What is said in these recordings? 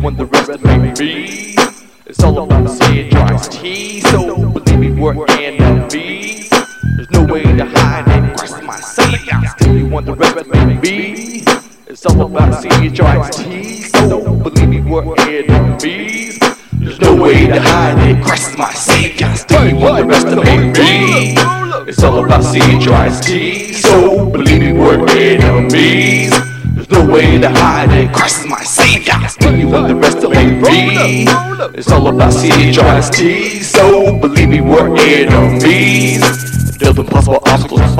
want the rest of me. It's all about C-H-R-I-S-T, so believe me, we're enemies. There's no way to hide it, Christ my savior. Still you of me. It's all about C-H-R-I-S-T, so believe me, we're enemies. There's no way to hide it, Christ is my savior. Still you of me. It's all about C-H-R-I-S-T, so believe me, we're enemies. No way to hide it, Christ is my savior. You want the rest of me. It's all about C-H-R-I-S-T, so believe me, we're enemies.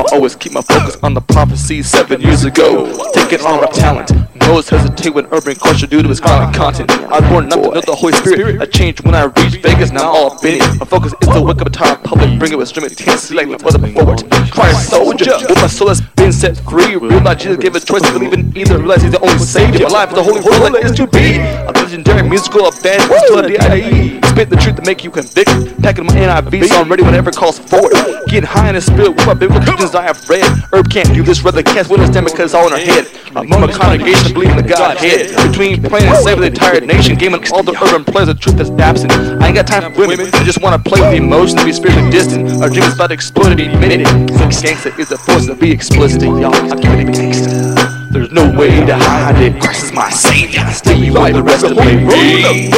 Build impossible obstacles. I always keep my focus on the prophecy seven years ago. Taking on our talent. Most hesitate when urban culture due to its violent content. I was born enough to know the Holy Spirit. I changed when I reached Vegas, now I'm all up in it. My focus is to wake up a tired public, bring it with streaming intensity like my brother forward. Christ soldier, with my soul has been set free. Realize Jesus gave a choice to believe in either. Realize he's the only savior. My life is the holy that is to be. A legendary musical evangelist to a D.I.E. Spit the truth to make you convicted. Packing my NIV so I'm ready whenever it calls for it. Getting high in the spirit with my biblical I have read. Herb can't do this, rather can't them because all in her head. Among a congregation believing the Godhead. Between praying and saving the entire nation, gaming all the urban players, the truth that's absent. I ain't got time for women. I just wanna play with the emotions and be spiritually distant. Our dream is about to explode any minute. So gangsta is the force to be explicit, y'all. I keep it gangsta. There's no way to hide it. Christ is my savior. I you want the rest of me.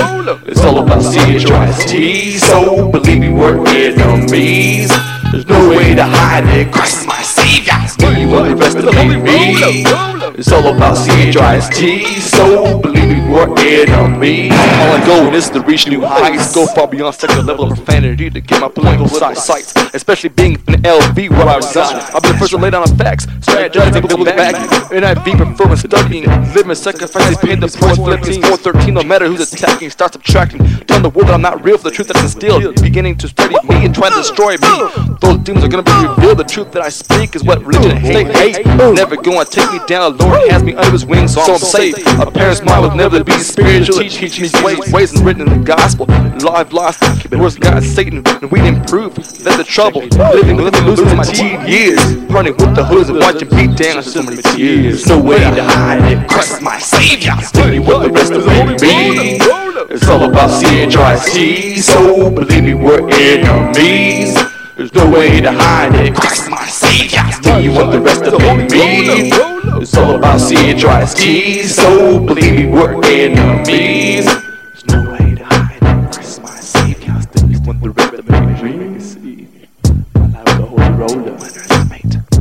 It's all about C-H-R-I-S-T. So believe me, we're enemies. To hide it. Christ is my savior. Still It's all about C-H-R-I-S-T. So believe me, we're enemies. All I go is to reach new heights. Go far beyond second level of profanity to get my political side sights. Especially being in LV where I reside. I've been the first to lay down the facts. Strategizing, people back. NIV when studying. Living, sacrificing, paying the price. Philippians 413. No matter who's attacking, start subtracting. Telling the world that I'm not real for the truth that's instilled. Beginning to study me and trying to destroy me. Those demons are gonna be revealed. The truth that I speak is what religion hate. Never gonna take me down. The Lord has me under his wings, so I'm safe. A parent's mind will never be spiritual. Teach, teach me ways, ways and written in the gospel. Live lost, the of God, Satan, and we didn't prove that the trouble. Living, living, losing my teen years. Running with the hoods and watching beat down so many tears. There's no way to hide it. Christ is my savior. You what the rest of me. It's all about C-H-R-I-S-T. So believe me, we're enemies. There's no way to hide it. Christ my you want the rest of me. It's all about seeing dry as. So believe me, we're enemies. There's no way to hide. My want the rest of the holy roller. Mate.